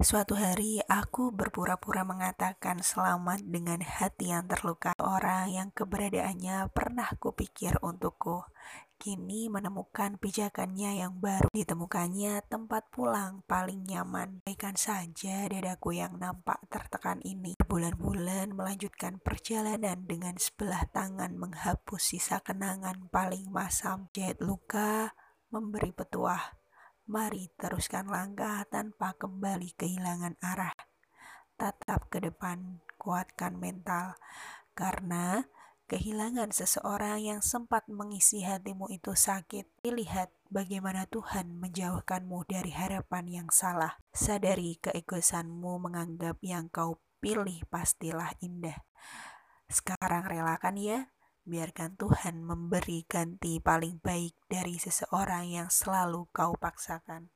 Suatu hari aku berpura-pura mengatakan selamat dengan hati yang terluka. Orang yang keberadaannya pernah kupikir untukku, kini menemukan pijakannya yang baru. Ditemukannya tempat pulang paling nyaman. Baikan saja dadaku yang nampak tertekan ini. Bulan-bulan melanjutkan perjalanan dengan sebelah tangan menghapus sisa kenangan paling masam. Jahit luka memberi petuah Mari teruskan langkah tanpa kembali kehilangan arah. Tatap ke depan, kuatkan mental. Karena kehilangan seseorang yang sempat mengisi hatimu itu sakit. Lihat bagaimana Tuhan menjauhkanmu dari harapan yang salah. Sadari keegoisanmu menganggap yang kau pilih pastilah indah. Sekarang relakan ya biarkan Tuhan memberi ganti paling baik dari seseorang yang selalu kau paksakan.